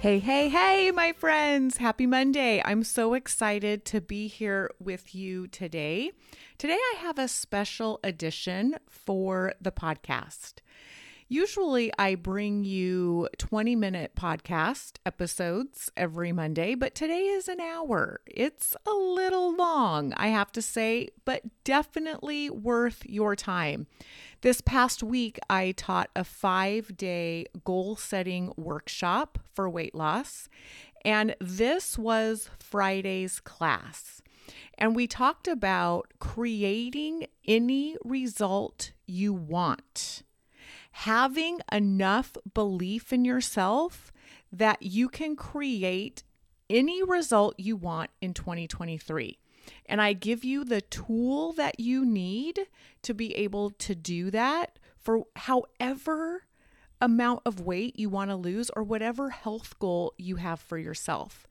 Hey, hey, hey, my friends. Happy Monday. I'm so excited to be here with you today. Today, I have a special edition for the podcast. Usually, I bring you 20 minute podcast episodes every Monday, but today is an hour. It's a little long, I have to say, but definitely worth your time. This past week, I taught a five day goal setting workshop for weight loss, and this was Friday's class. And we talked about creating any result you want having enough belief in yourself that you can create any result you want in 2023. And I give you the tool that you need to be able to do that for however amount of weight you want to lose or whatever health goal you have for yourself.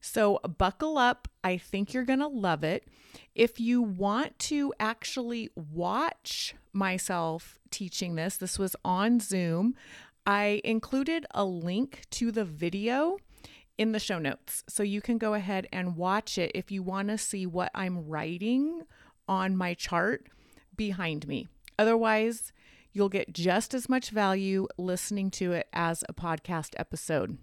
So, buckle up. I think you're going to love it. If you want to actually watch myself teaching this, this was on Zoom. I included a link to the video in the show notes. So you can go ahead and watch it if you want to see what I'm writing on my chart behind me. Otherwise, you'll get just as much value listening to it as a podcast episode.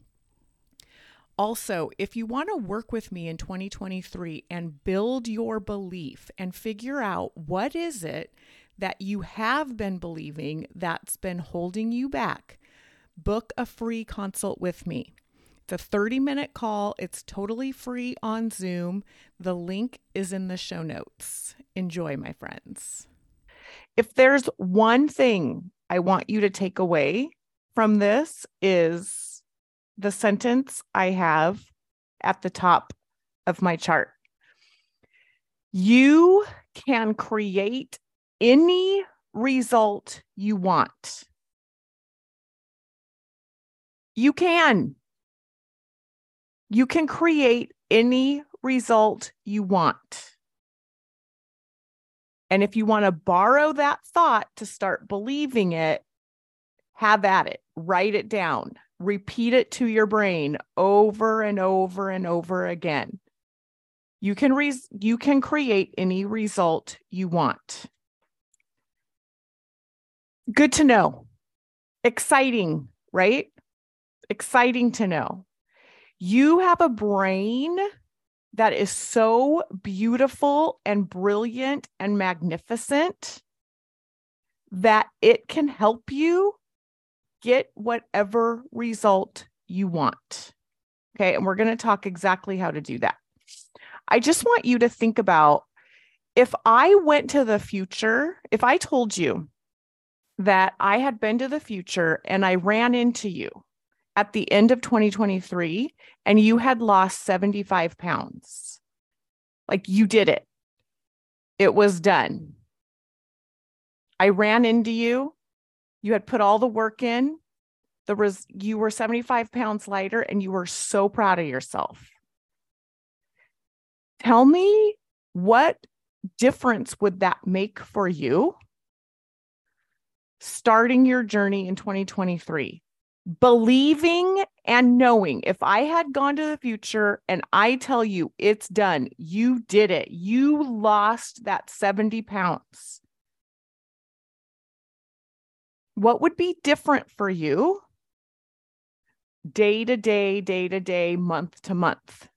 Also, if you want to work with me in 2023 and build your belief and figure out what is it that you have been believing that's been holding you back, book a free consult with me. A 30 minute call. It's totally free on Zoom. The link is in the show notes. Enjoy, my friends. If there's one thing I want you to take away from this is the sentence I have at the top of my chart. You can create any result you want. You can. You can create any result you want. And if you want to borrow that thought to start believing it, have at it, write it down. Repeat it to your brain over and over and over again. You can re- you can create any result you want. Good to know. Exciting right? Exciting to know you have a brain that is so beautiful and brilliant and magnificent that it can help you get whatever result you want. Okay. And we're going to talk exactly how to do that. I just want you to think about if I went to the future, if I told you that I had been to the future and I ran into you at the end of 2023 and you had lost 75 pounds, like you did it, it was done. I ran into you you had put all the work in. There was you were 75 pounds lighter and you were so proud of yourself. Tell me what difference would that make for you starting your journey in 2023? Believing and knowing if I had gone to the future and I tell you it's done, you did it, you lost that 70 pounds. What would be different for you? Day to day, day to day, month to month?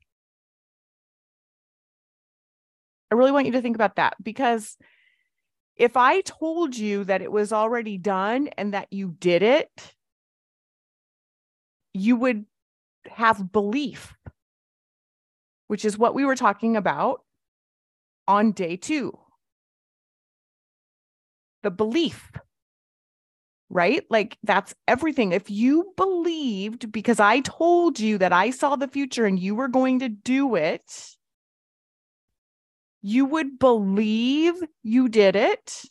I really want you to think about that because if I told you that it was already done and that you did it, you would have belief, which is what we were talking about on day two. The belief right? Like that's everything. If you believed because I told you that I saw the future and you were going to do it, you would believe you did it.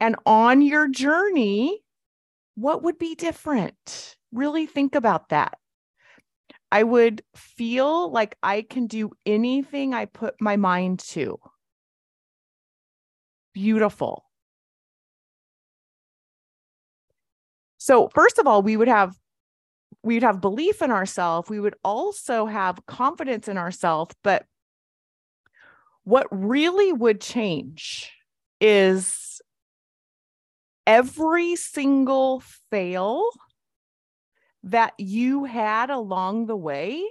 And on your journey, what would be different? Really think about that. I would feel like I can do anything I put my mind to. Beautiful. So, first of all, we would have we'd have belief in ourselves. We would also have confidence in ourselves, but what really would change is every single fail that you had along the way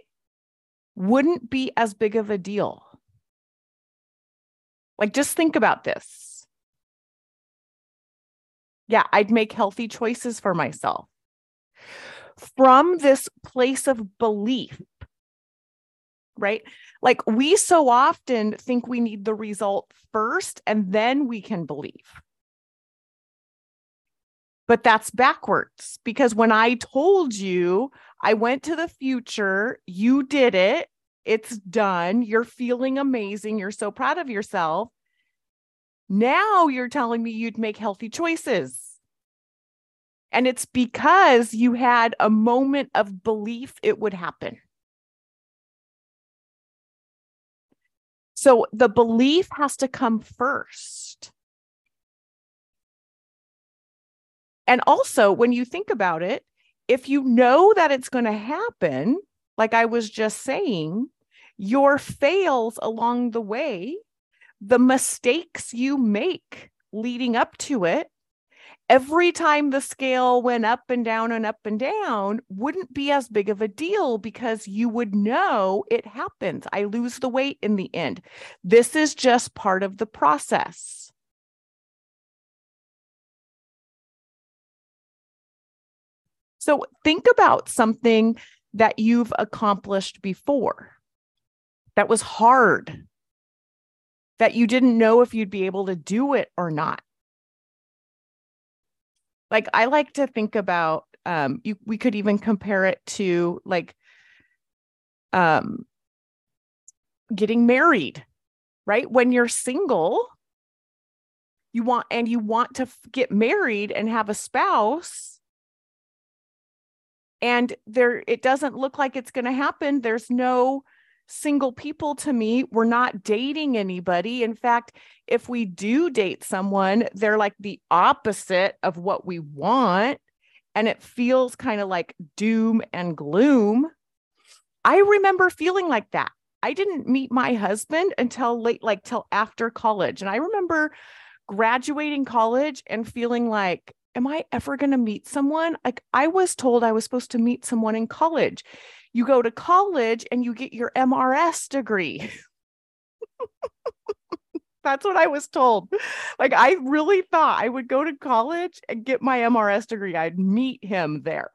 wouldn't be as big of a deal. Like, just think about this yeah, I'd make healthy choices for myself. From this place of belief, right? Like we so often think we need the result first and then we can believe. But that's backwards because when I told you I went to the future, you did it, it's done, you're feeling amazing, you're so proud of yourself. Now you're telling me you'd make healthy choices. And it's because you had a moment of belief it would happen. So the belief has to come first. And also, when you think about it, if you know that it's going to happen, like I was just saying, your fails along the way the mistakes you make leading up to it, every time the scale went up and down and up and down wouldn't be as big of a deal because you would know it happens. I lose the weight in the end. This is just part of the process. So think about something that you've accomplished before that was hard that you didn't know if you'd be able to do it or not. Like I like to think about um you we could even compare it to like um getting married, right? When you're single, you want and you want to get married and have a spouse and there it doesn't look like it's going to happen. There's no single people to me. We're not dating anybody. In fact, if we do date someone, they're like the opposite of what we want. And it feels kind of like doom and gloom. I remember feeling like that. I didn't meet my husband until late, like till after college. And I remember graduating college and feeling like, am I ever going to meet someone? Like I was told I was supposed to meet someone in college you go to college and you get your MRS degree. That's what I was told. Like, I really thought I would go to college and get my MRS degree. I'd meet him there.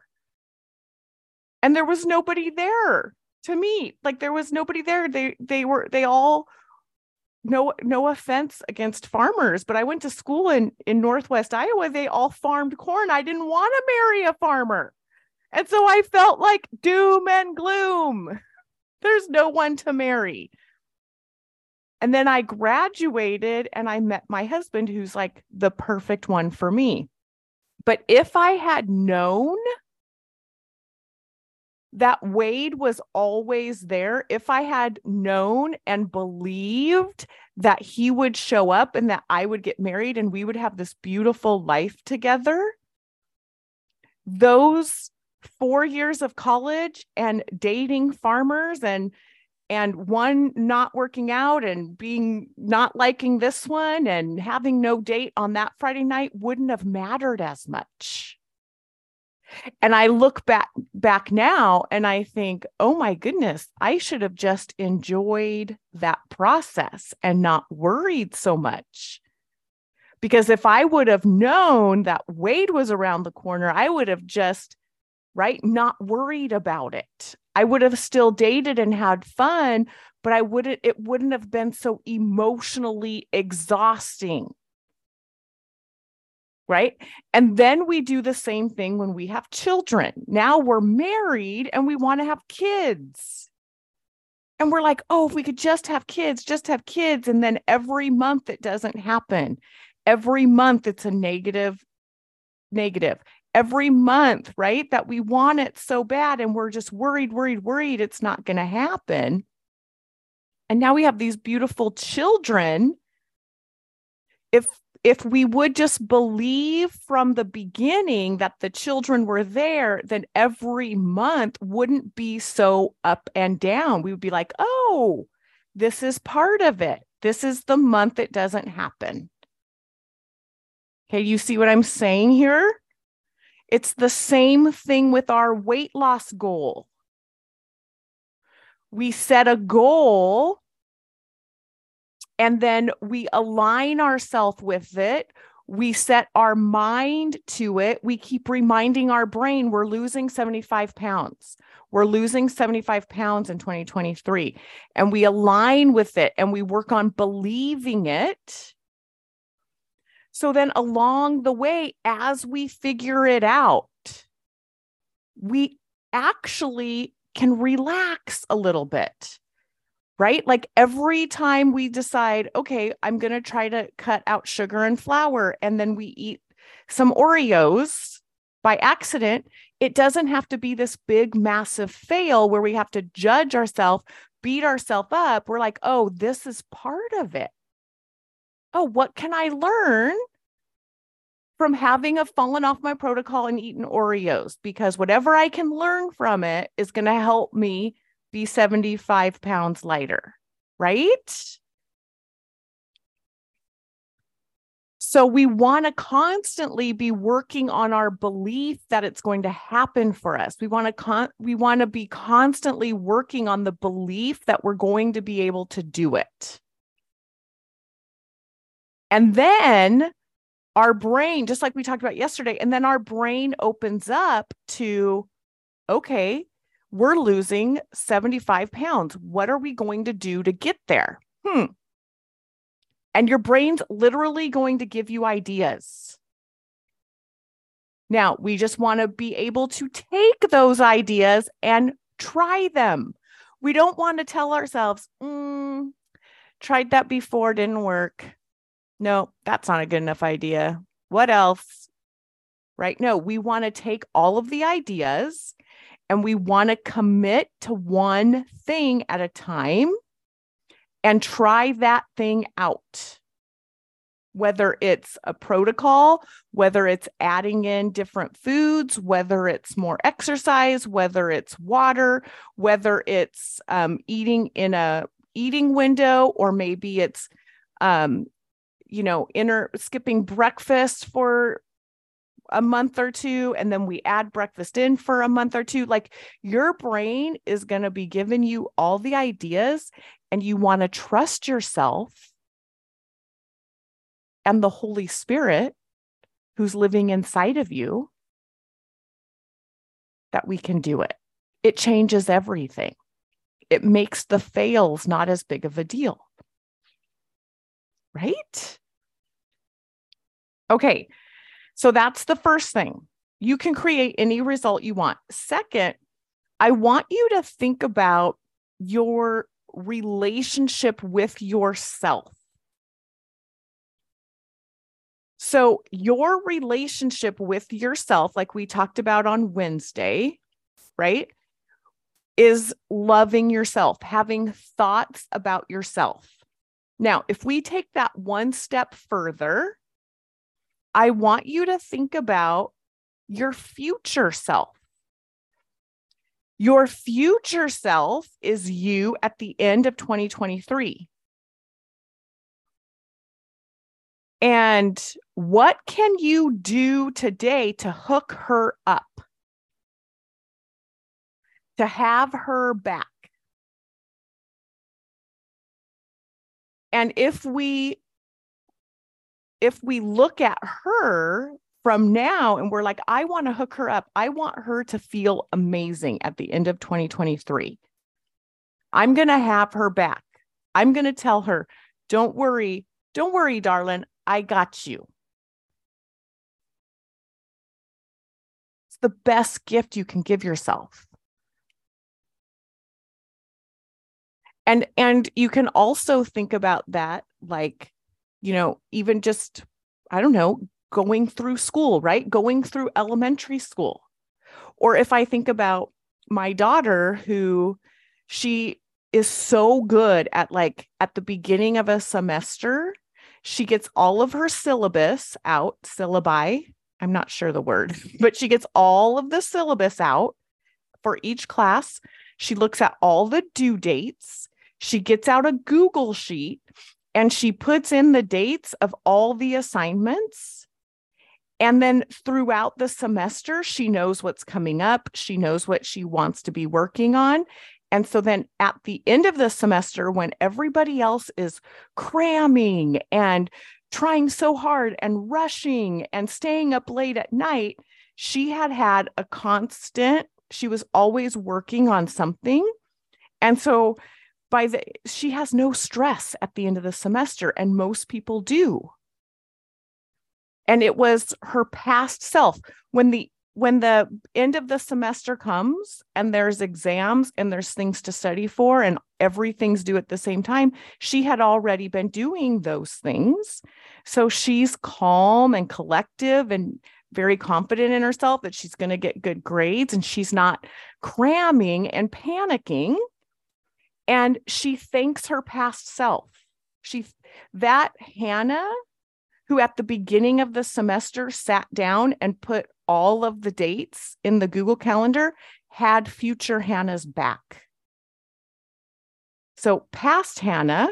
And there was nobody there to meet. Like, there was nobody there. They, they were, they all, no, no offense against farmers, but I went to school in, in Northwest Iowa. They all farmed corn. I didn't want to marry a farmer. And so I felt like doom and gloom. There's no one to marry. And then I graduated and I met my husband, who's like the perfect one for me. But if I had known that Wade was always there, if I had known and believed that he would show up and that I would get married and we would have this beautiful life together, those four years of college and dating farmers and and one not working out and being not liking this one and having no date on that Friday night wouldn't have mattered as much. And I look back back now and I think, "Oh my goodness, I should have just enjoyed that process and not worried so much." Because if I would have known that Wade was around the corner, I would have just right? Not worried about it. I would have still dated and had fun, but I wouldn't, it wouldn't have been so emotionally exhausting. Right? And then we do the same thing when we have children. Now we're married and we want to have kids. And we're like, oh, if we could just have kids, just have kids. And then every month it doesn't happen. Every month it's a negative, negative. Every month, right? That we want it so bad and we're just worried, worried, worried it's not going to happen. And now we have these beautiful children. If if we would just believe from the beginning that the children were there, then every month wouldn't be so up and down. We would be like, oh, this is part of it. This is the month it doesn't happen. Okay, you see what I'm saying here? It's the same thing with our weight loss goal. We set a goal and then we align ourselves with it. We set our mind to it. We keep reminding our brain we're losing 75 pounds. We're losing 75 pounds in 2023 and we align with it and we work on believing it. So then along the way as we figure it out we actually can relax a little bit right? Like every time we decide, okay, I'm going to try to cut out sugar and flour, and then we eat some Oreos by accident, it doesn't have to be this big, massive fail where we have to judge ourselves, beat ourselves up. We're like, oh, this is part of it. Oh, what can I learn from having a fallen off my protocol and eaten Oreos? Because whatever I can learn from it is going to help me be 75 pounds lighter, right? So we want to constantly be working on our belief that it's going to happen for us. We want to con- we want to be constantly working on the belief that we're going to be able to do it. And then our brain, just like we talked about yesterday, and then our brain opens up to okay, we're losing 75 pounds. What are we going to do to get there? Hmm. And your brain's literally going to give you ideas. Now, we just want to be able to take those ideas and try them. We don't want to tell ourselves, mm, tried that before, didn't work. No, that's not a good enough idea. What else? Right? No, we want to take all of the ideas and we want to commit to one thing at a time and try that thing out. Whether it's a protocol, whether it's adding in different foods, whether it's more exercise, whether it's water, whether it's um, eating in a eating window, or maybe it's, um, you know, inner skipping breakfast for a month or two and then we add breakfast in for a month or two like your brain is going to be giving you all the ideas and you want to trust yourself and the holy spirit who's living inside of you that we can do it. It changes everything. It makes the fails not as big of a deal. Right? Okay so that's the first thing. You can create any result you want. Second, I want you to think about your relationship with yourself. So, your relationship with yourself, like we talked about on Wednesday, right, is loving yourself, having thoughts about yourself. Now, if we take that one step further, I want you to think about your future self. Your future self is you at the end of 2023. And what can you do today to hook her up? To have her back? And if we if we look at her from now and we're like, I want to hook her up, I want her to feel amazing at the end of 2023. I'm going to have her back. I'm going to tell her, don't worry, don't worry, darling, I got you. It's the best gift you can give yourself. And and you can also think about that like, you know, even just I don't know, going through school, right? Going through elementary school. Or if I think about my daughter who she is so good at like at the beginning of a semester, she gets all of her syllabus out, syllabi. I'm not sure the word, but she gets all of the syllabus out for each class. She looks at all the due dates. She gets out a Google sheet and she puts in the dates of all the assignments. And then throughout the semester, she knows what's coming up. She knows what she wants to be working on. And so then at the end of the semester, when everybody else is cramming and trying so hard and rushing and staying up late at night, she had had a constant, she was always working on something. And so by the, she has no stress at the end of the semester, and most people do. And it was her past self. When the when the end of the semester comes and there's exams and there's things to study for and everything's due at the same time, she had already been doing those things. So she's calm and collective and very confident in herself that she's going to get good grades and she's not cramming and panicking. And she thanks her past self. She, that Hannah, who at the beginning of the semester sat down and put all of the dates in the Google Calendar had future Hannah's back. So, past Hannah,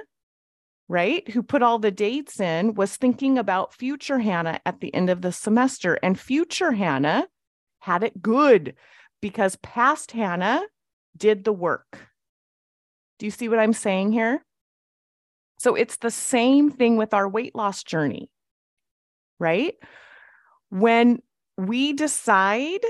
right, who put all the dates in, was thinking about future Hannah at the end of the semester. And future Hannah had it good because past Hannah did the work. Do you see what I'm saying here? So, it's the same thing with our weight loss journey, right? When we decide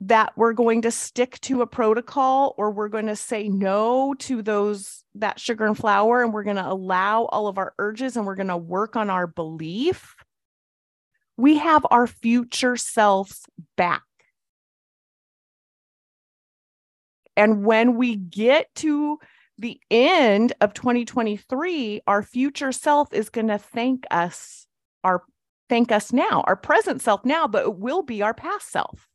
that we're going to stick to a protocol or we're going to say no to those that sugar and flour and we're going to allow all of our urges and we're going to work on our belief we have our future selves back and when we get to the end of 2023 our future self is going to thank us our thank us now, our present self now, but it will be our past self.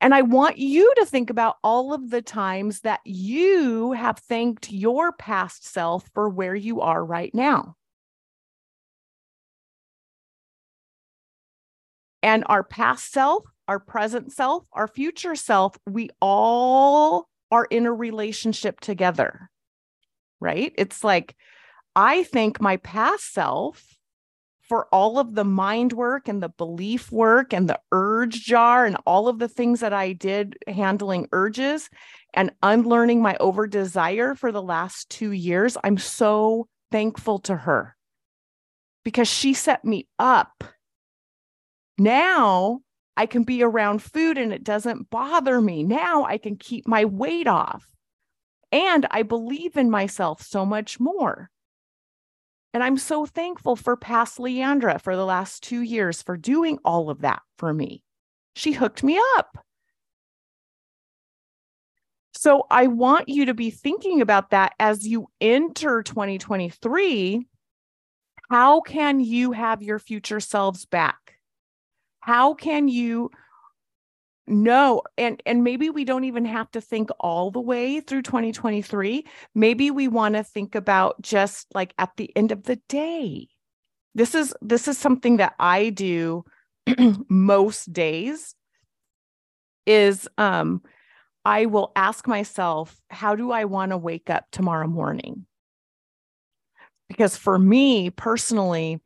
And I want you to think about all of the times that you have thanked your past self for where you are right now. And our past self, our present self, our future self, we all are in a relationship together, right? It's like I thank my past self for all of the mind work and the belief work and the urge jar and all of the things that I did handling urges and unlearning my over desire for the last two years. I'm so thankful to her because she set me up. Now I can be around food and it doesn't bother me. Now I can keep my weight off. And I believe in myself so much more. And I'm so thankful for past Leandra for the last two years for doing all of that for me. She hooked me up. So I want you to be thinking about that as you enter 2023. How can you have your future selves back? How can you no and and maybe we don't even have to think all the way through 2023 maybe we want to think about just like at the end of the day. This is this is something that i do most days is um i will ask myself how do i want to wake up tomorrow morning? Because for me personally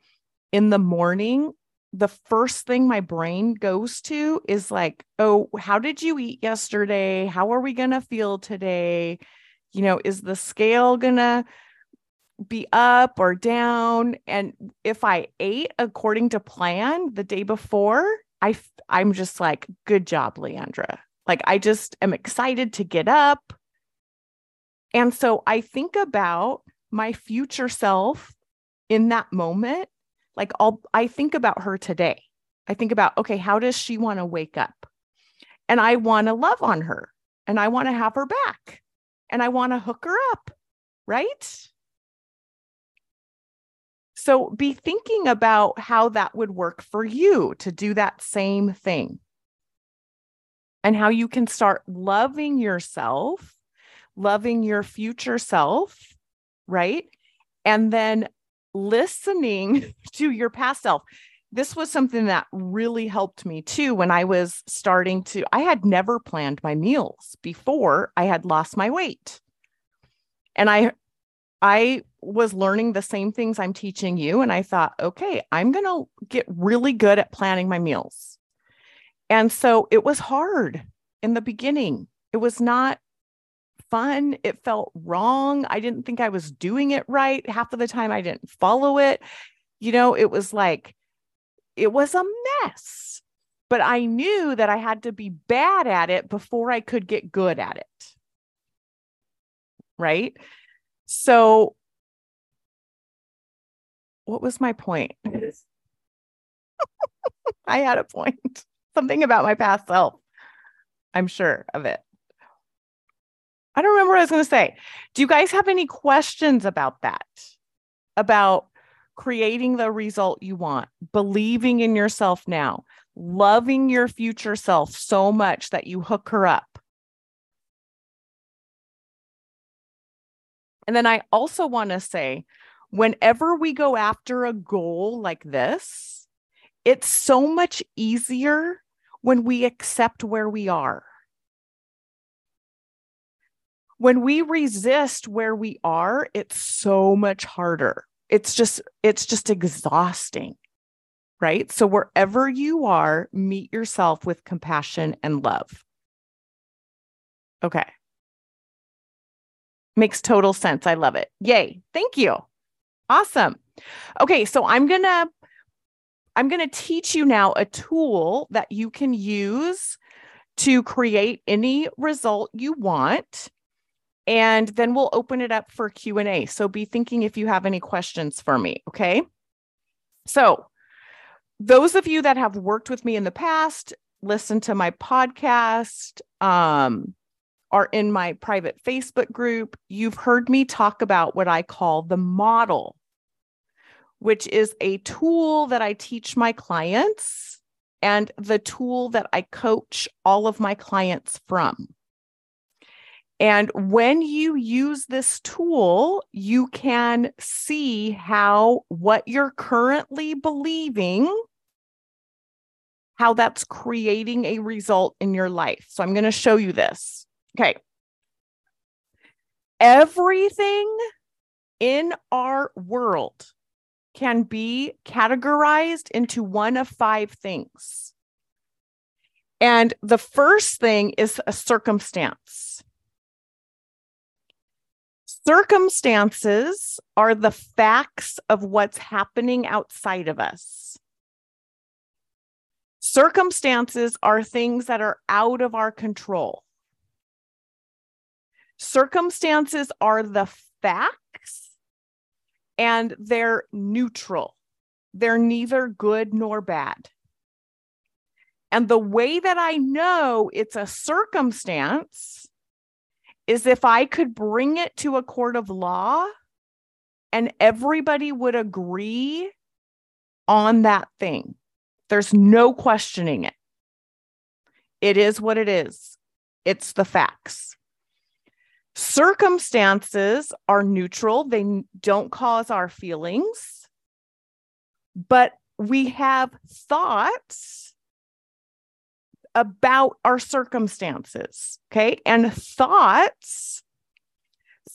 in the morning the first thing my brain goes to is like, oh, how did you eat yesterday? How are we going to feel today? You know, is the scale going to be up or down? And if I ate according to plan the day before, I I'm just like, good job, Leandra. Like I just am excited to get up. And so I think about my future self in that moment like I'll I think about her today. I think about, okay, how does she want to wake up? And I want to love on her and I want to have her back and I want to hook her up, right? So be thinking about how that would work for you to do that same thing and how you can start loving yourself, loving your future self, right? And then listening to your past self. This was something that really helped me too when I was starting to, I had never planned my meals before I had lost my weight. And I, I was learning the same things I'm teaching you. And I thought, okay, I'm going to get really good at planning my meals. And so it was hard in the beginning. It was not fun. It felt wrong. I didn't think I was doing it right. Half of the time, I didn't follow it. You know, it was like, it was a mess. But I knew that I had to be bad at it before I could get good at it. Right. So, what was my point? I had a point, something about my past self. I'm sure of it. I don't remember what I was going to say. Do you guys have any questions about that? About creating the result you want, believing in yourself now, loving your future self so much that you hook her up. And then I also want to say, whenever we go after a goal like this, it's so much easier when we accept where we are when we resist where we are, it's so much harder. It's just, it's just exhausting. Right. So wherever you are, meet yourself with compassion and love. Okay. Makes total sense. I love it. Yay. Thank you. Awesome. Okay. So I'm going to, I'm going to teach you now a tool that you can use to create any result you want and then we'll open it up for q&a so be thinking if you have any questions for me okay? So those of you that have worked with me in the past listen to my podcast um, are in my private facebook group you've heard me talk about what i call the model which is a tool that i teach my clients and the tool that i coach all of my clients from and when you use this tool, you can see how what you're currently believing, how that's creating a result in your life. So I'm going to show you this. Okay. Everything in our world can be categorized into one of five things. And the first thing is a circumstance. Circumstances are the facts of what's happening outside of us. Circumstances are things that are out of our control. Circumstances are the facts and they're neutral. They're neither good nor bad. And the way that I know it's a circumstance is if I could bring it to a court of law and everybody would agree on that thing. There's no questioning it. It is what it is, it's the facts. Circumstances are neutral, they don't cause our feelings, but we have thoughts about our circumstances. Okay. And thoughts,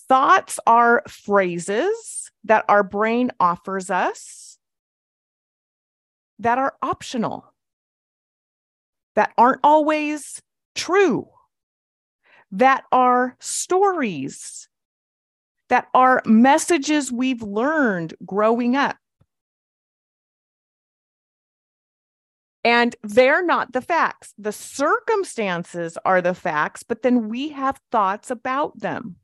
thoughts are phrases that our brain offers us that are optional, that aren't always true, that are stories, that are messages we've learned growing up. And they're not the facts. The circumstances are the facts, but then we have thoughts about them.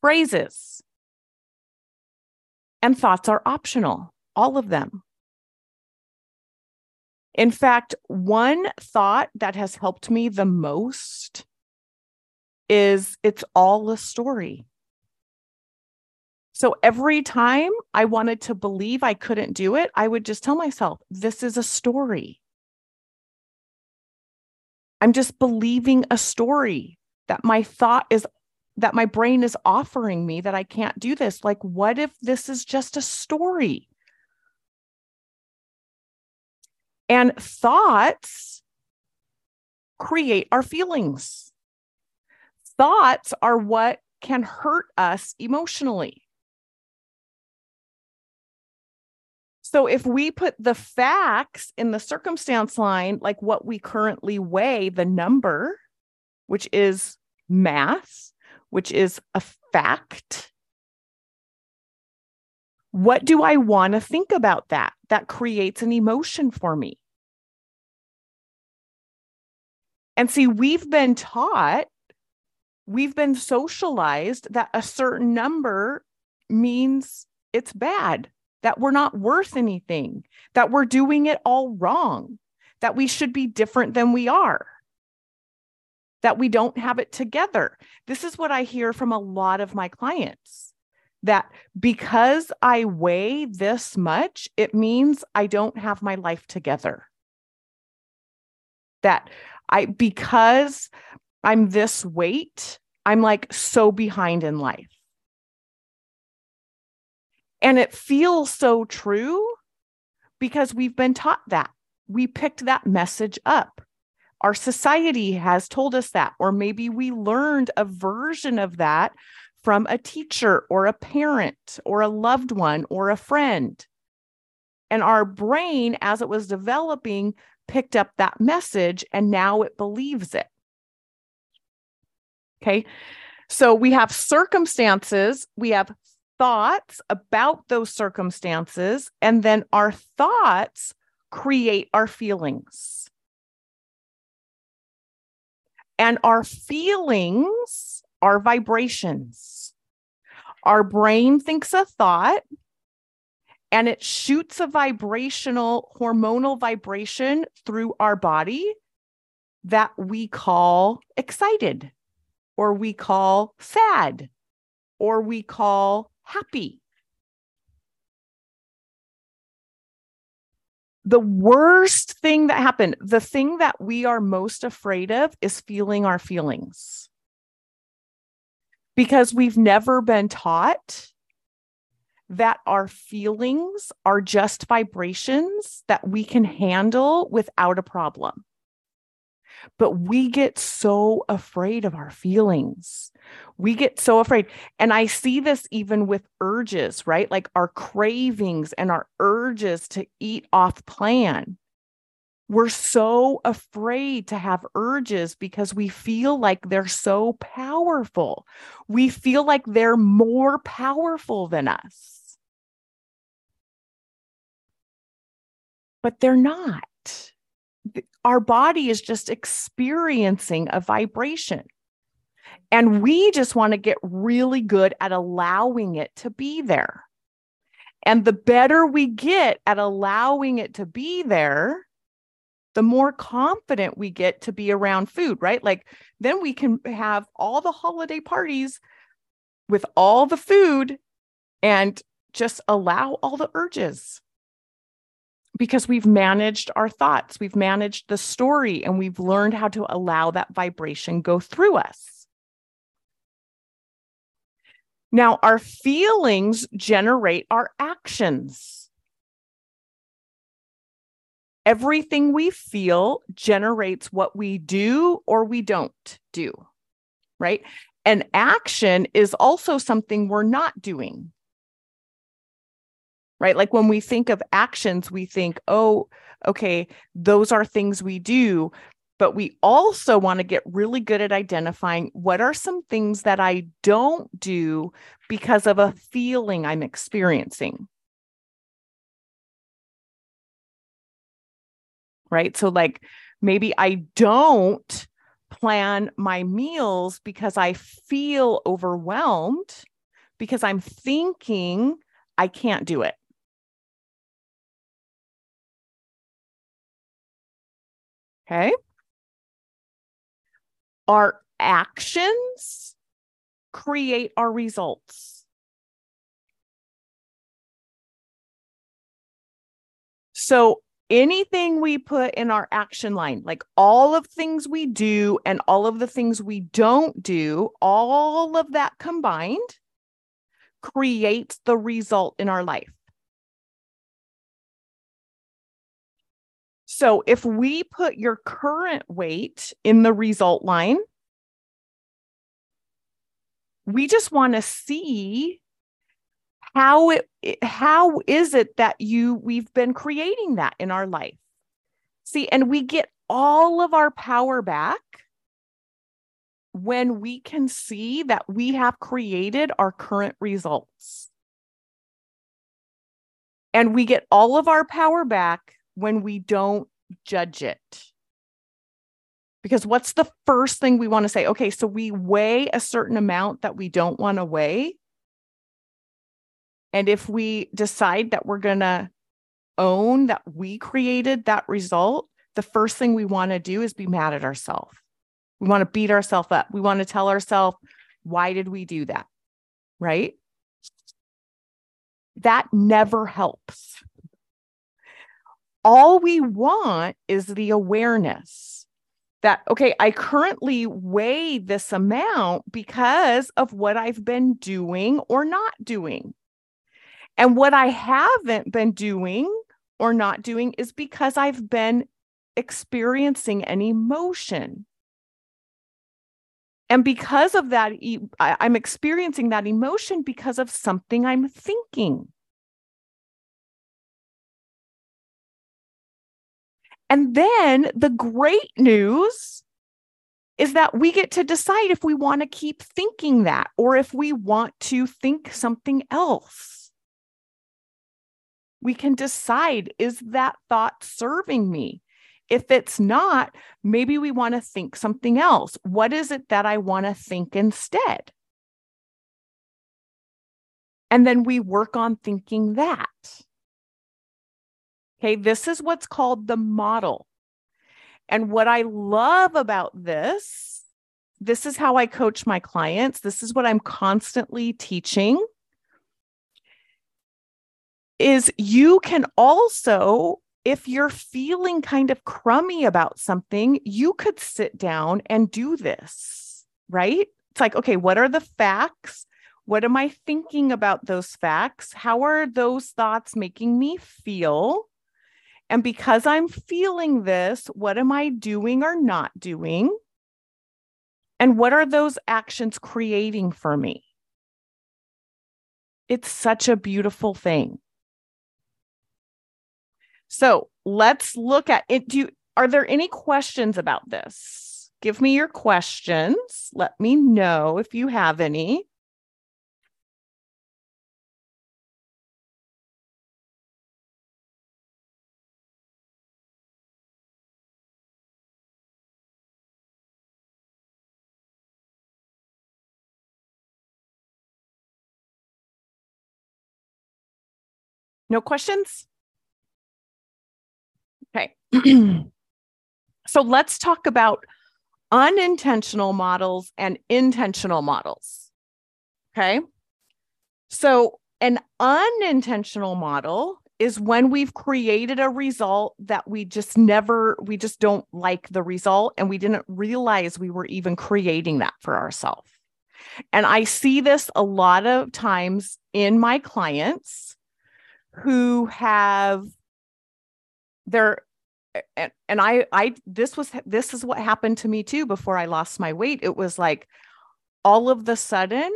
Phrases. And thoughts are optional, all of them. In fact, one thought that has helped me the most is it's all a story. So every time I wanted to believe I couldn't do it, I would just tell myself, this is a story. I'm just believing a story that my thought is that my brain is offering me that I can't do this. Like, what if this is just a story? And thoughts create our feelings. Thoughts are what can hurt us emotionally. So if we put the facts in the circumstance line, like what we currently weigh, the number, which is mass, which is a fact, what do I want to think about that? That creates an emotion for me. And see, we've been taught, we've been socialized that a certain number means it's bad that we're not worth anything, that we're doing it all wrong, that we should be different than we are, that we don't have it together. This is what I hear from a lot of my clients that because I weigh this much, it means I don't have my life together. That I, because I'm this weight, I'm like so behind in life. And it feels so true because we've been taught that. We picked that message up. Our society has told us that, or maybe we learned a version of that from a teacher or a parent or a loved one or a friend. And our brain, as it was developing, picked up that message and now it believes it. Okay. So we have circumstances, we have thoughts about those circumstances, and then our thoughts create our feelings. And our feelings are vibrations. Our brain thinks a thought and it shoots a vibrational, hormonal vibration through our body that we call excited, or we call sad, or we call happy. The worst thing that happened, the thing that we are most afraid of is feeling our feelings. Because we've never been taught that our feelings are just vibrations that we can handle without a problem. But we get so afraid of our feelings. We get so afraid. And I see this even with urges, right? Like our cravings and our urges to eat off plan. We're so afraid to have urges because we feel like they're so powerful. We feel like they're more powerful than us. But they're not our body is just experiencing a vibration. And we just want to get really good at allowing it to be there. And the better we get at allowing it to be there, the more confident we get to be around food, right? Like then we can have all the holiday parties with all the food and just allow all the urges because we've managed our thoughts, we've managed the story, and we've learned how to allow that vibration go through us. Now, our feelings generate our actions. Everything we feel generates what we do or we don't do, right? And action is also something we're not doing right? Like when we think of actions, we think, oh, okay, those are things we do. But we also want to get really good at identifying what are some things that I don't do because of a feeling I'm experiencing. Right. So, like, maybe I don't plan my meals because I feel overwhelmed because I'm thinking I can't do it. Okay. Our actions create our results. So anything we put in our action line, like all of things we do and all of the things we don't do, all of that combined creates the result in our life. So if we put your current weight in the result line, we just want to see how it how is it that you we've been creating that in our life. See and we get all of our power back when we can see that we have created our current results. And we get all of our power back when we don't judge it because what's the first thing we want to say okay so we weigh a certain amount that we don't want to weigh and if we decide that we're going to own that we created that result, the first thing we want to do is be mad at ourselves. We want to beat ourselves up. We want to tell ourselves, why did we do that? Right? That never helps. All we want is the awareness that, okay, I currently weigh this amount because of what I've been doing or not doing. And what I haven't been doing or not doing is because I've been experiencing an emotion. And because of that, I'm experiencing that emotion because of something I'm thinking. And then the great news is that we get to decide if we want to keep thinking that or if we want to think something else we can decide is that thought serving me? If it's not, maybe we want to think something else. What is it that I want to think instead? And then we work on thinking that. Okay, this is what's called the model. And what I love about this, this is how I coach my clients. This is what I'm constantly teaching is you can also if you're feeling kind of crummy about something, you could sit down and do this, right? It's like, okay, what are the facts? What am I thinking about those facts? How are those thoughts making me feel? And because I'm feeling this, what am I doing or not doing? And what are those actions creating for me? It's such a beautiful thing. So let's look at it. Do you, are there any questions about this? Give me your questions. Let me know if you have any. No questions? Okay. so let's talk about unintentional models and intentional models. Okay. So an unintentional model is when we've created a result that we just never, we just don't like the result and we didn't realize we were even creating that for ourselves. And I see this a lot of times in my clients who have they're and, and I I this was this is what happened to me too before I lost my weight. It was like all of the sudden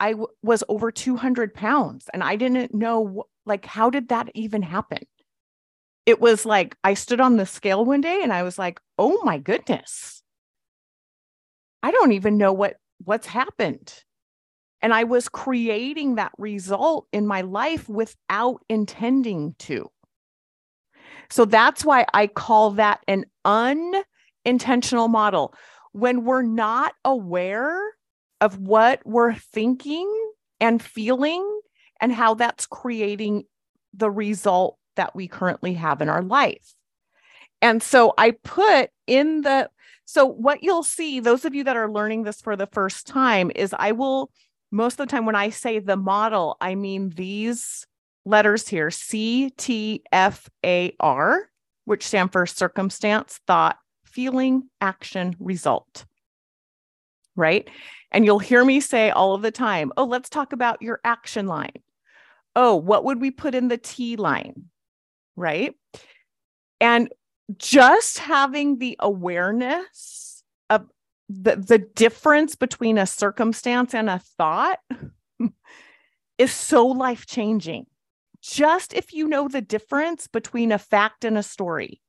I w- was over 200 pounds and I didn't know like how did that even happen? It was like I stood on the scale one day and I was like, "Oh my goodness. I don't even know what what's happened." And I was creating that result in my life without intending to. So that's why I call that an unintentional model. When we're not aware of what we're thinking and feeling and how that's creating the result that we currently have in our life. And so I put in the, so what you'll see, those of you that are learning this for the first time, is I will, most of the time when I say the model, I mean these letters here C, T, F, A, R, which stand for circumstance, thought, feeling, action, result. Right. And you'll hear me say all of the time, oh, let's talk about your action line. Oh, what would we put in the T line? Right. And just having the awareness the, the difference between a circumstance and a thought is so life changing. Just if you know the difference between a fact and a story,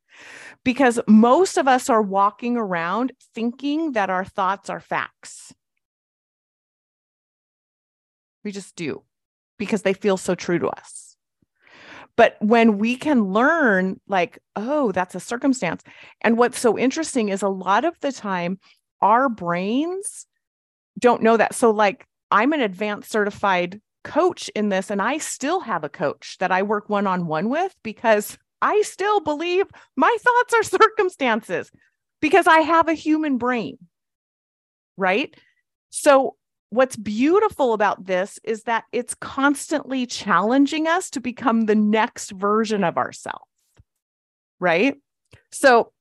because most of us are walking around thinking that our thoughts are facts. We just do because they feel so true to us. But when we can learn, like, oh, that's a circumstance. And what's so interesting is a lot of the time, our brains don't know that. So, like, I'm an advanced certified coach in this, and I still have a coach that I work one on one with because I still believe my thoughts are circumstances because I have a human brain. Right. So, what's beautiful about this is that it's constantly challenging us to become the next version of ourselves. Right. So,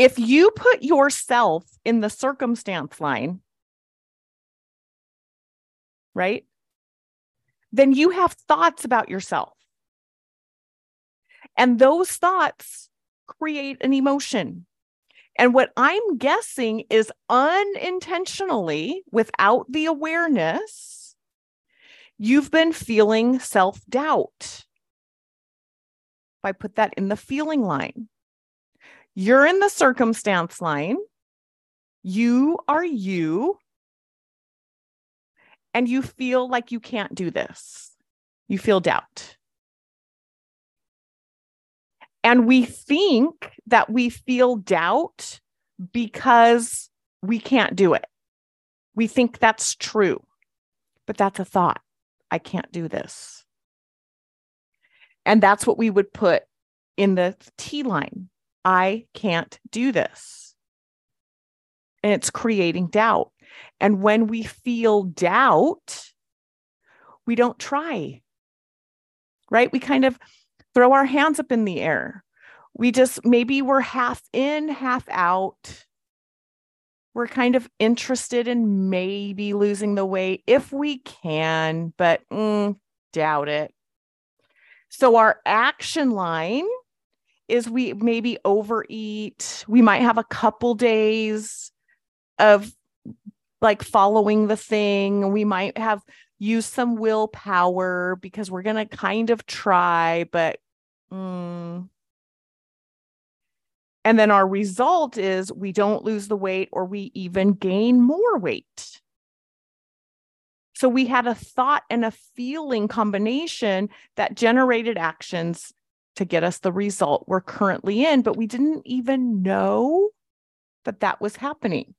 if you put yourself in the circumstance line, right, then you have thoughts about yourself. And those thoughts create an emotion. And what I'm guessing is unintentionally, without the awareness, you've been feeling self doubt. If I put that in the feeling line, you're in the circumstance line. You are you. And you feel like you can't do this. You feel doubt. And we think that we feel doubt because we can't do it. We think that's true, but that's a thought. I can't do this. And that's what we would put in the T line. I can't do this. And it's creating doubt. And when we feel doubt, we don't try, right? We kind of throw our hands up in the air. We just maybe we're half in, half out. We're kind of interested in maybe losing the weight if we can, but mm, doubt it. So, our action line is we maybe overeat. We might have a couple days of like following the thing. We might have used some willpower because we're going to kind of try, but. Mm. And then our result is we don't lose the weight or we even gain more weight. So we had a thought and a feeling combination that generated actions to get us the result we're currently in, but we didn't even know that that was happening.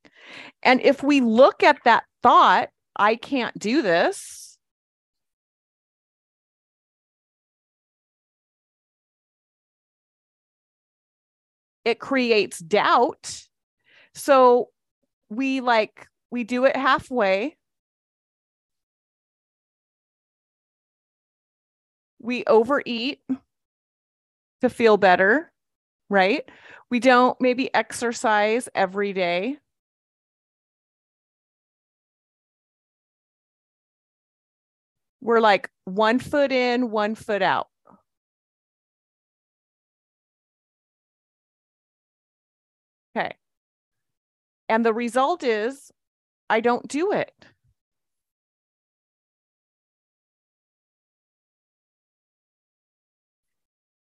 And if we look at that thought I can't do this. It creates doubt. So we like, we do it halfway. We overeat to feel better, right? We don't maybe exercise every day. we're like one foot in, one foot out. Okay. And the result is I don't do it.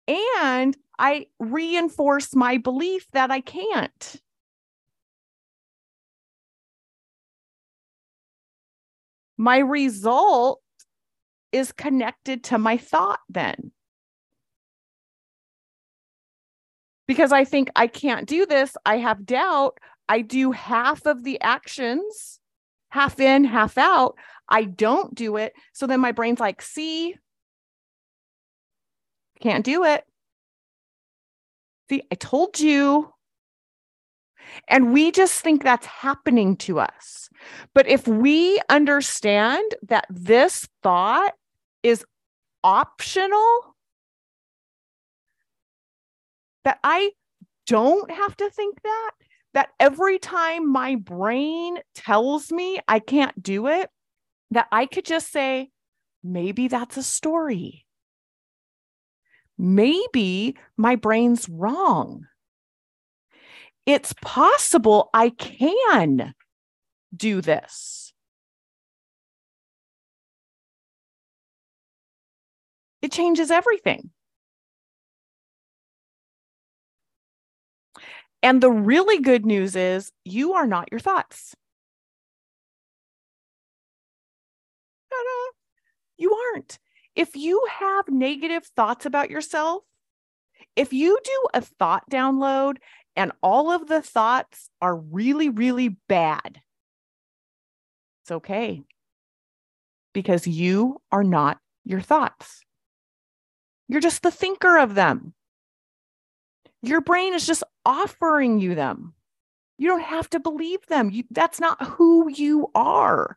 And I reinforce my belief that I can't. My result is connected to my thought then. Because I think I can't do this. I have doubt. I do half of the actions, half in, half out. I don't do it. So then my brain's like, see, can't do it. See, I told you. And we just think that's happening to us. But if we understand that this thought is optional, that I don't have to think that, that every time my brain tells me I can't do it, that I could just say, maybe that's a story. Maybe my brain's wrong. It's possible I can do this. It changes everything. And the really good news is you are not your thoughts. You aren't. If you have negative thoughts about yourself, if you do a thought download and all of the thoughts are really, really bad, it's okay because you are not your thoughts. You're just the thinker of them. Your brain is just offering you them. You don't have to believe them. You, that's not who you are.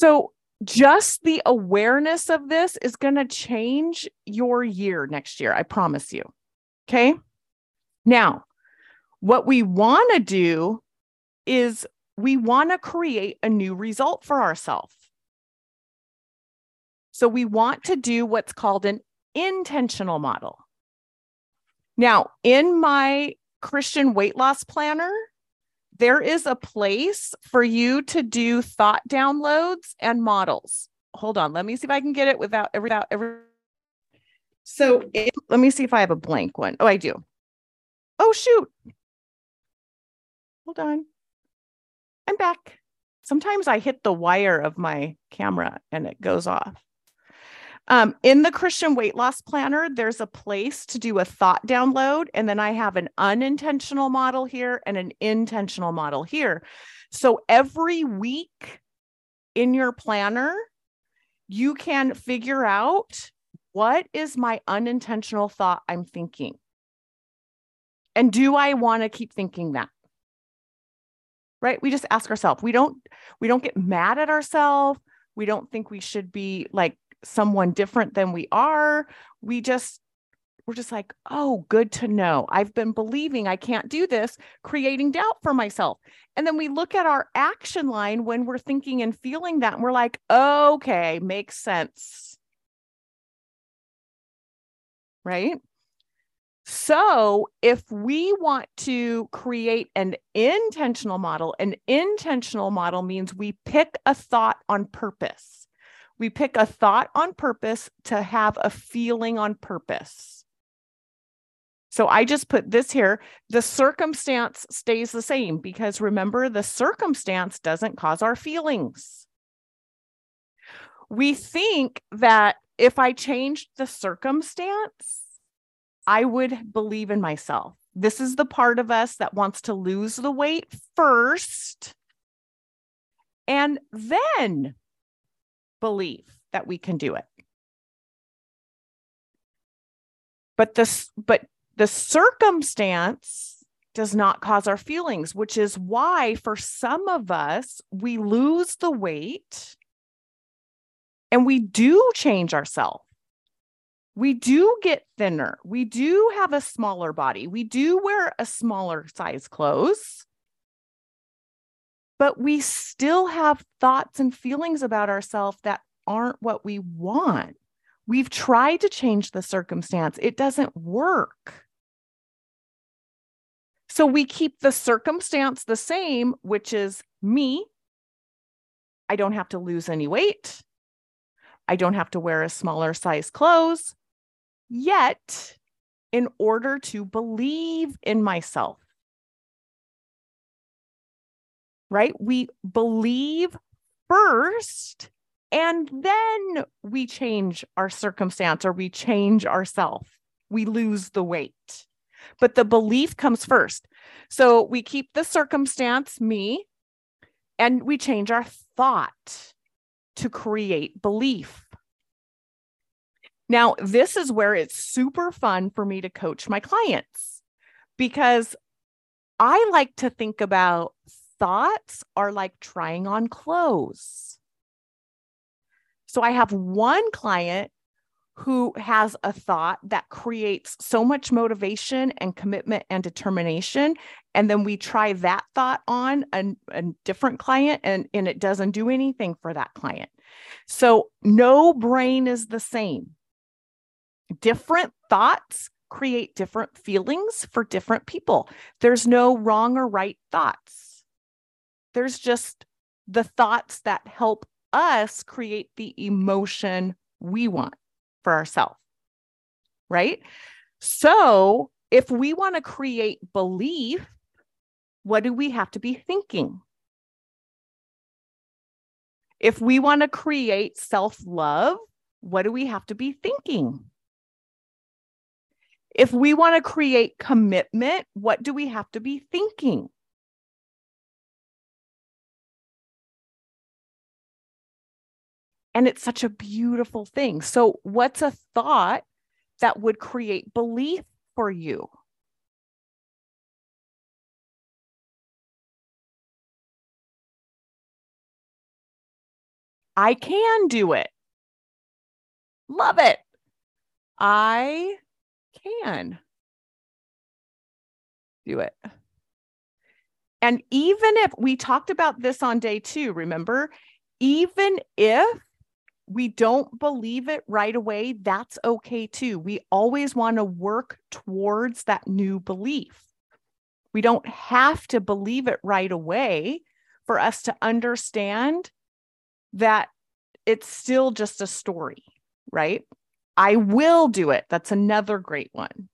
So, just the awareness of this is going to change your year next year. I promise you. Okay. Now, what we want to do is we want to create a new result for ourselves. So we want to do what's called an intentional model. Now, in my Christian weight loss planner, there is a place for you to do thought downloads and models. Hold on, let me see if I can get it without without every. So it, let me see if I have a blank one. Oh, I do. Oh shoot. Hold on. I'm back. Sometimes I hit the wire of my camera and it goes off. Um, in the Christian weight loss planner, there's a place to do a thought download. And then I have an unintentional model here and an intentional model here. So every week in your planner, you can figure out what is my unintentional thought I'm thinking? And do I want to keep thinking that? Right? We just ask ourselves. We don't we don't get mad at ourselves. We don't think we should be like someone different than we are. We just, we're just like, oh, good to know. I've been believing I can't do this, creating doubt for myself. And then we look at our action line when we're thinking and feeling that, and we're like, okay, makes sense. Right? So, if we want to create an intentional model, an intentional model means we pick a thought on purpose. We pick a thought on purpose to have a feeling on purpose. So I just put this here. The circumstance stays the same because remember, the circumstance doesn't cause our feelings. We think that if I changed the circumstance, I would believe in myself. This is the part of us that wants to lose the weight first and then believe that we can do it. But this but the circumstance does not cause our feelings, which is why for some of us we lose the weight and we do change ourselves. We do get thinner. We do have a smaller body. We do wear a smaller size clothes but we still have thoughts and feelings about ourselves that aren't what we want. We've tried to change the circumstance, it doesn't work. So we keep the circumstance the same, which is me. I don't have to lose any weight. I don't have to wear a smaller size clothes. Yet, in order to believe in myself, right? We believe first and then we change our circumstance or we change ourselves. We lose the weight. But the belief comes first. So we keep the circumstance, me, and we change our thought to create belief. Now, this is where it's super fun for me to coach my clients because I like to think about thoughts are like trying on clothes. So I have one client who has a thought that creates so much motivation and commitment and determination. And then we try that thought on a, a, different client and, and it doesn't do anything for that client. So no brain is the same. Different thoughts create different feelings for different people. There's no wrong or right thoughts. There's just the thoughts that help us create the emotion we want for ourselves. Right. So if we want to create belief, what do we have to be thinking? If we want to create self love, what do we have to be thinking? If we want to create commitment, what do we have to be thinking? And it's such a beautiful thing. So, what's a thought that would create belief for you? I can do it. Love it. I can do it. And even if we talked about this on day two, remember, even if we don't believe it right away, that's okay too. We always want to work towards that new belief. We don't have to believe it right away for us to understand that it's still just a story, right? I will do it. That's another great one.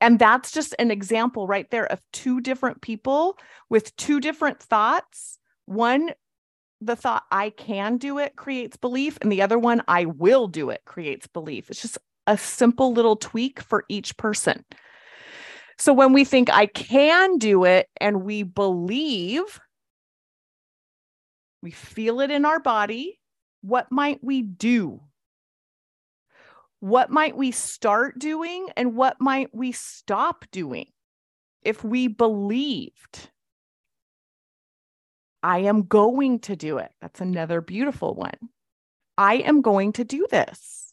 And that's just an example right there of two different people with two different thoughts. One the thought I can do it creates belief, and the other one, I will do it creates belief. It's just a simple little tweak for each person. So when we think I can do it and we believe, we feel it in our body, what might we do? What might we start doing and what might we stop doing if we believed? I am going to do it. That's another beautiful one. I am going to do this.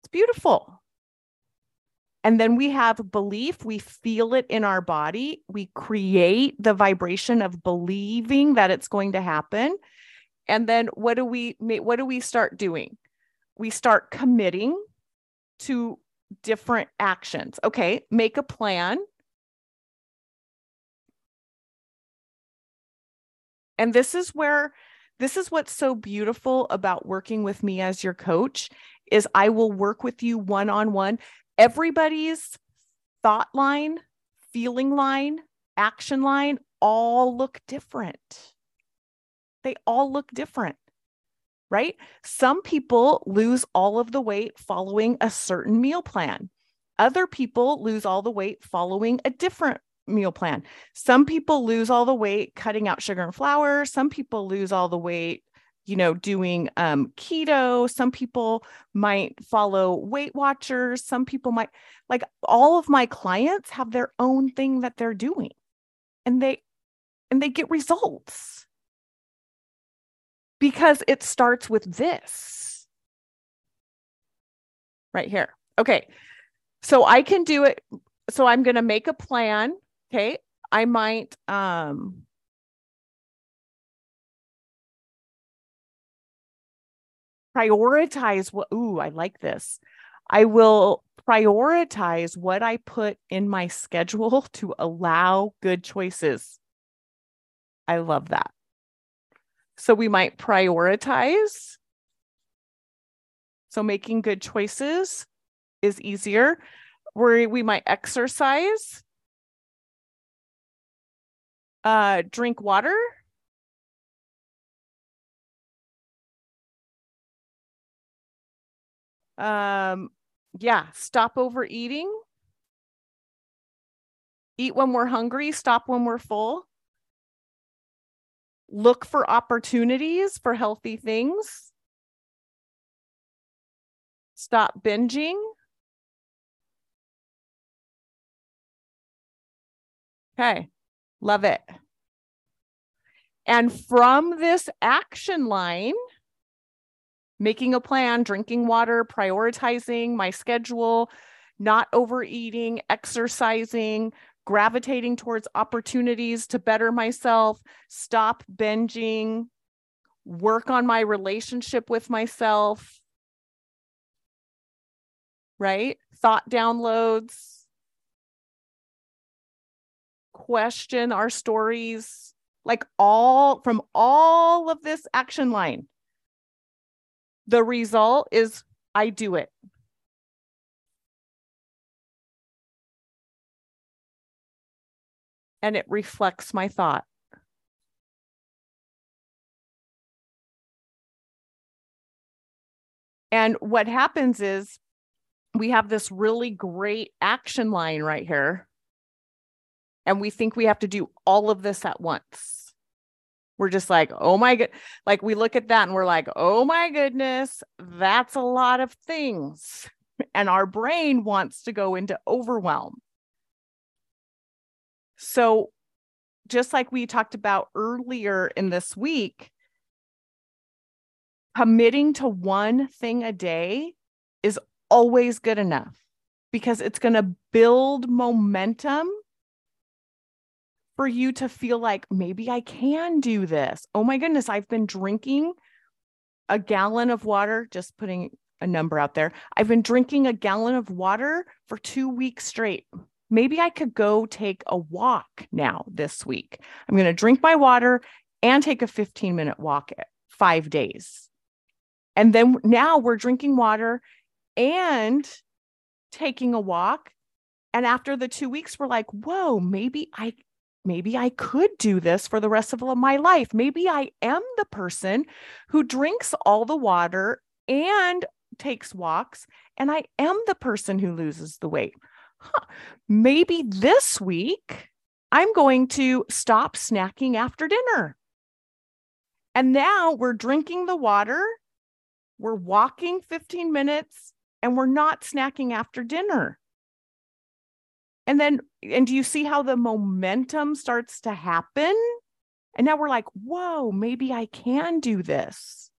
It's beautiful. And then we have belief. We feel it in our body. We create the vibration of believing that it's going to happen. And then what do we what do we start doing? We start committing to different actions. Okay, make a plan And this is where this is what's so beautiful about working with me as your coach is I will work with you one on one. Everybody's thought line, feeling line, action line all look different. They all look different. Right? Some people lose all of the weight following a certain meal plan. Other people lose all the weight following a different meal plan. Some people lose all the weight cutting out sugar and flour. Some people lose all the weight, you know, doing um, keto. Some people might follow Weight Watchers. Some people might, like, all of my clients have their own thing that they're doing, and they and they get results because it starts with this right here. Okay. So I can do it. So I'm going to make a plan okay i might um prioritize what ooh i like this. I will prioritize what i put in my schedule to allow good choices. I love that. So we might prioritize. So making good choices is easier. Where we might exercise uh, drink water. Um, yeah, stop overeating. Eat when we're hungry, stop when we're full. Look for opportunities for healthy things. Stop binging. Okay, love it. And from this action line, making a plan, drinking water, prioritizing my schedule, not overeating, exercising, gravitating towards opportunities to better myself, stop binging, work on my relationship with myself, right? Thought downloads, question our stories, like all from all of this action line. The result is I do it. And it reflects my thought. And what happens is we have this really great action line right here. And we think we have to do all of this at once. We're just like, oh my god, like we look at that and we're like, oh my goodness, that's a lot of things. And our brain wants to go into overwhelm. So, just like we talked about earlier in this week, committing to one thing a day is always good enough because it's going to build momentum for you to feel like maybe I can do this. Oh my goodness, I've been drinking a gallon of water, just putting a number out there. I've been drinking a gallon of water for two weeks straight. Maybe I could go take a walk now this week. I'm going to drink my water and take a 15 minute walk eh, five days. And then now we're drinking water and taking a walk. And after the two weeks, we're like, whoa, maybe I maybe I could do this for the rest of my life. Maybe I am the person who drinks all the water and takes walks, and I am the person who loses the weight. Huh. Maybe this week I'm going to stop snacking after dinner. And now we're drinking the water we're walking 15 minutes and we're not snacking after dinner. And then, and do you see how the momentum starts to happen? And now we're like, whoa, maybe I can do this.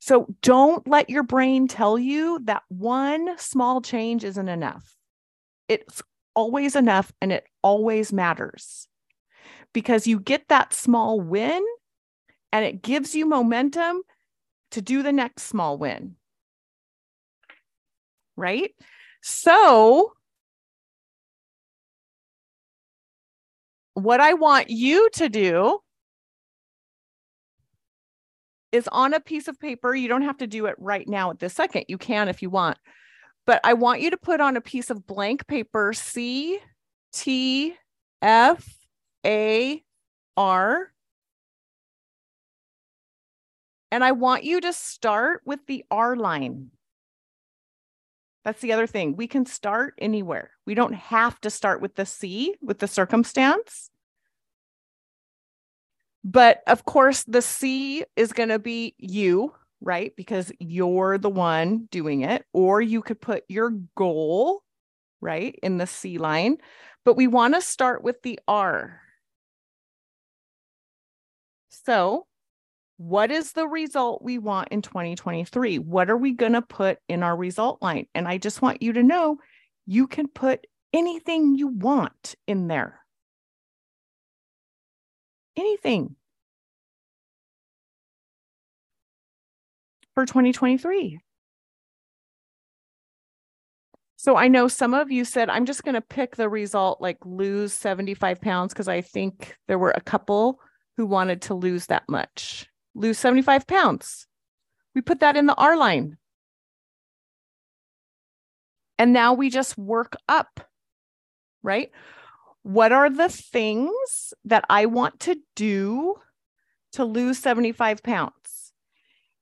So don't let your brain tell you that one small change isn't enough. It's always enough and it always matters because you get that small win and it gives you momentum to do the next small win. Right? So, what I want you to do is on a piece of paper. You don't have to do it right now at this second. You can if you want. But I want you to put on a piece of blank paper C T F A R and I want you to start with the R line. That's the other thing. We can start anywhere. We don't have to start with the C, with the circumstance. But of course, the C is going to be you, right? Because you're the one doing it. Or you could put your goal, right, in the C line. But we want to start with the R. So what is the result we want in 2023? What are we going to put in our result line? And I just want you to know you can put anything you want in there. Anything for 2023. So I know some of you said, I'm just going to pick the result like lose 75 pounds because I think there were a couple who wanted to lose that much lose 75 pounds. We put that in the R line. And now we just work up, right? What are the things that I want to do to lose 75 pounds?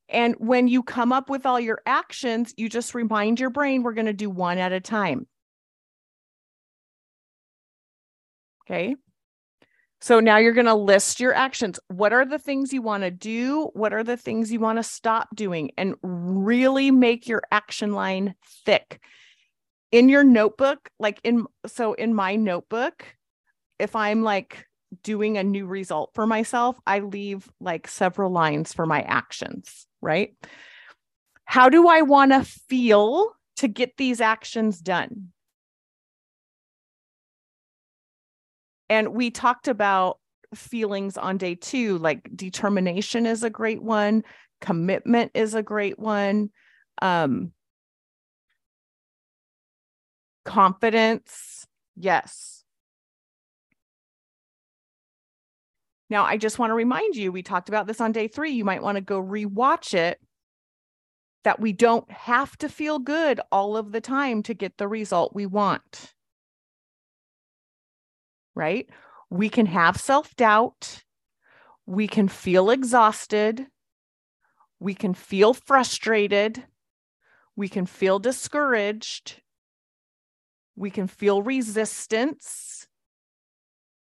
And when you come up with all your actions, you just remind your brain we're going to do one at a time. Okay. So now you're going to list your actions. What are the things you want to do? What are the things you want to stop doing? And really make your action line thick. In your notebook, like in, so in my notebook, if I'm like doing a new result for myself, I leave like several lines for my actions, right? How do I want to feel to get these actions done? And we talked about feelings on day two, like determination is a great one, commitment is a great one, um, confidence, yes. Now, I just want to remind you, we talked about this on day three. You might want to go rewatch it that we don't have to feel good all of the time to get the result we want right? We can have self doubt. We can feel exhausted. We can feel frustrated. We can feel discouraged. We can feel resistance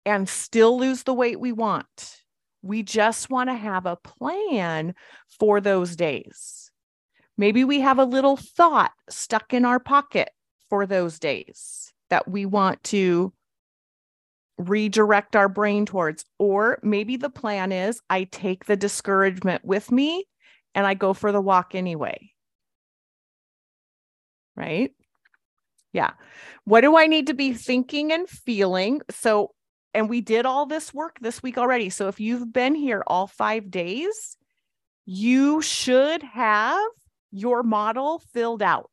and still lose the weight we want. We just want to have a plan for those days. Maybe we have a little thought stuck in our pocket for those days that we want to redirect our brain towards. Or maybe the plan is I take the discouragement with me and I go for the walk anyway. Right? Yeah. What do I need to be thinking and feeling? So, and we did all this work this week already. So, if you've been here all five days, you should have your model filled out.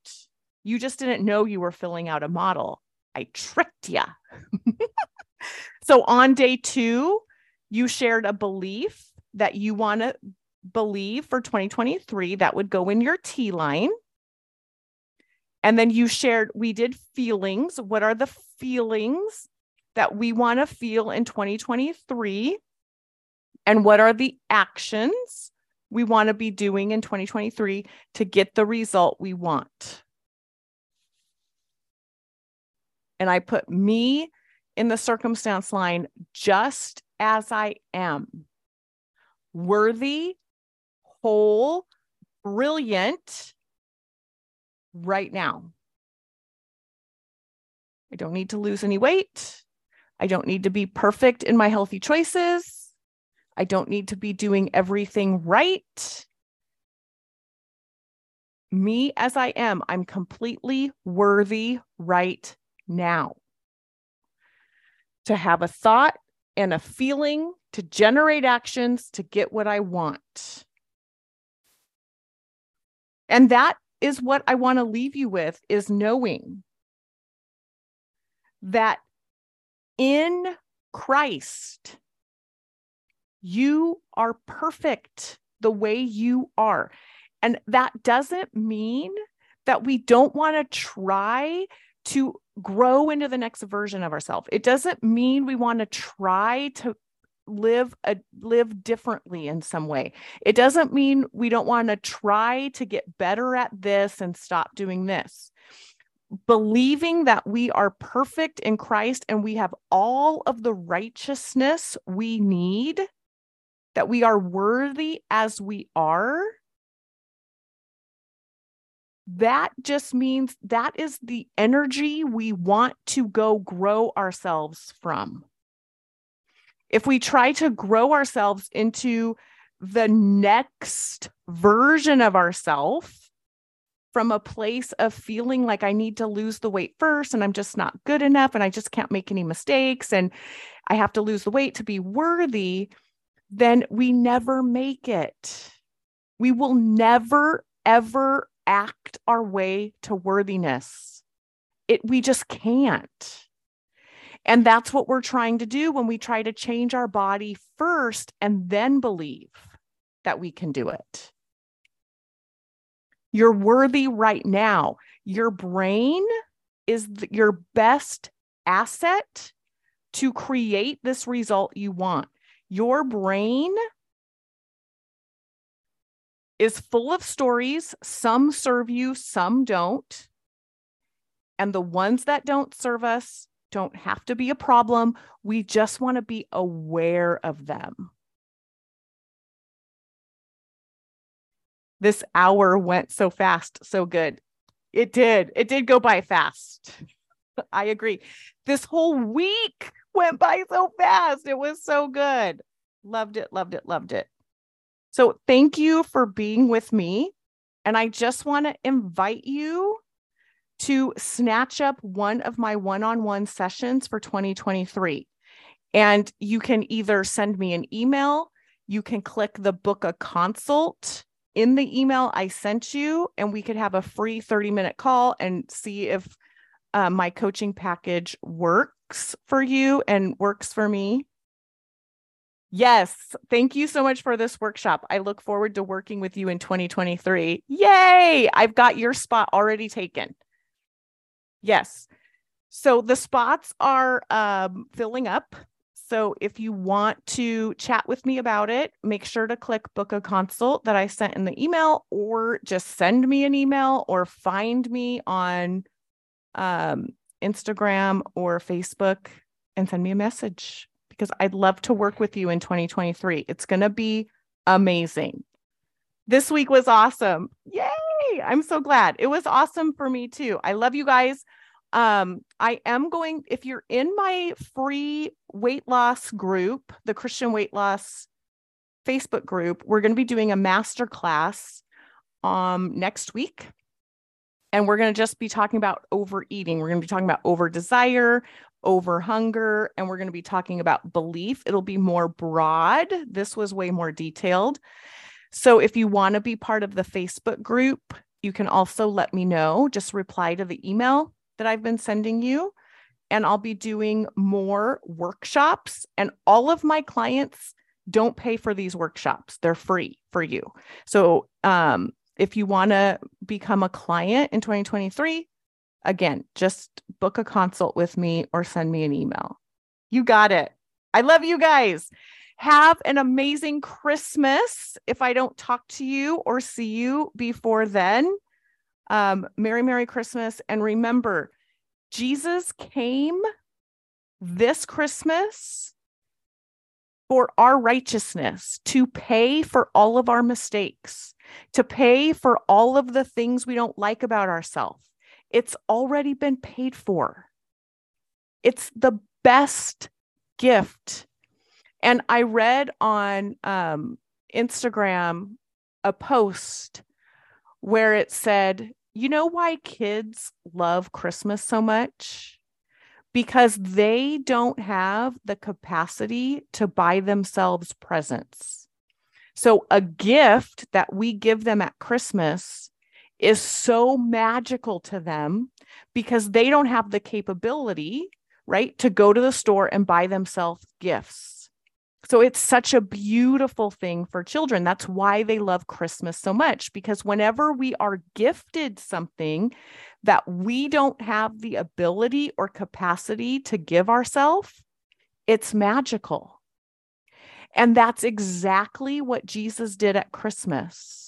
You just didn't know you were filling out a model. I tricked you. So on day two, you shared a belief that you want to believe for 2023 that would go in your T line. And then you shared, we did feelings. What are the feelings that we want to feel in 2023? And what are the actions we want to be doing in 2023 to get the result we want? And I put me in the circumstance line just as I am worthy, whole, brilliant right now. I don't need to lose any weight. I don't need to be perfect in my healthy choices. I don't need to be doing everything right. Me as I am, I'm completely worthy right now to have a thought and a feeling to generate actions to get what I want. And that is what I want to leave you with is knowing that in Christ you are perfect the way you are. And that doesn't mean that we don't want to try to grow into the next version of ourselves. It doesn't mean we want to try to live a live differently in some way. It doesn't mean we don't want to try to get better at this and stop doing this. Believing that we are perfect in Christ and we have all of the righteousness we need, that we are worthy as we are, that just means that is the energy we want to go grow ourselves from. If we try to grow ourselves into the next version of ourselves from a place of feeling like I need to lose the weight first and I'm just not good enough and I just can't make any mistakes and I have to lose the weight to be worthy, then we never make it. We will never, ever, act our way to worthiness. It we just can't. And that's what we're trying to do when we try to change our body first and then believe that we can do it. You're worthy right now. Your brain is your best asset to create this result you want. Your brain is full of stories. Some serve you, some don't. And the ones that don't serve us don't have to be a problem. We just want to be aware of them. This hour went so fast, so good. It did. It did go by fast. I agree. This whole week went by so fast. It was so good. Loved it, loved it, loved it. So, thank you for being with me. And I just want to invite you to snatch up one of my one on one sessions for 2023. And you can either send me an email, you can click the book a consult in the email I sent you, and we could have a free 30 minute call and see if uh, my coaching package works for you and works for me. Yes. Thank you so much for this workshop. I look forward to working with you in 2023. Yay. I've got your spot already taken. Yes. So the spots are um, filling up. So if you want to chat with me about it, make sure to click book a consult that I sent in the email or just send me an email or find me on um, Instagram or Facebook and send me a message because I'd love to work with you in 2023. It's going to be amazing. This week was awesome. Yay! I'm so glad. It was awesome for me too. I love you guys. Um, I am going, if you're in my free weight loss group, the Christian weight loss Facebook group, we're going to be doing a master class um next week. And we're going to just be talking about overeating. We're going to be talking about over desire, over hunger, and we're going to be talking about belief. It'll be more broad. This was way more detailed. So if you want to be part of the Facebook group, you can also let me know. Just reply to the email that I've been sending you. And I'll be doing more workshops. And all of my clients don't pay for these workshops, they're free for you. So um, if you want to become a client in 2023, Again, just book a consult with me or send me an email. You got it. I love you guys. Have an amazing Christmas. If I don't talk to you or see you before then, um, Merry, Merry Christmas. And remember, Jesus came this Christmas for our righteousness, to pay for all of our mistakes, to pay for all of the things we don't like about ourselves it's already been paid for. It's the best gift. And I read on um, Instagram a post where it said, You know why kids love Christmas so much? Because they don't have the capacity to buy themselves presents. So, a gift that we give them at Christmas is so magical to them because they don't have the capability, right, to go to the store and buy themselves gifts. So it's such a beautiful thing for children. That's why they love Christmas so much because whenever we are gifted something that we don't have the ability or capacity to give ourselves, it's magical. And that's exactly what Jesus did at Christmas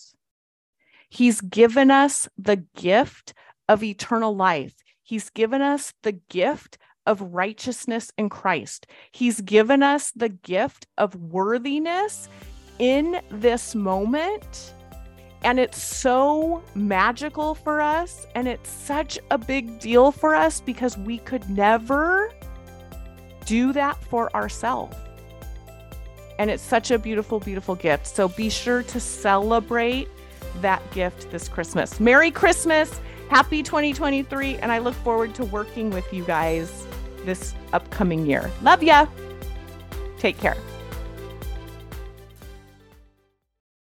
He's given us the gift of eternal life. He's given us the gift of righteousness in Christ. He's given us the gift of worthiness in this moment. And it's so magical for us. And it's such a big deal for us because we could never do that for ourselves. And it's such a beautiful, beautiful gift. So be sure to celebrate that gift this Christmas. Merry Christmas. Happy 2023. And I look forward to working with you guys this upcoming year. Love ya. Take care.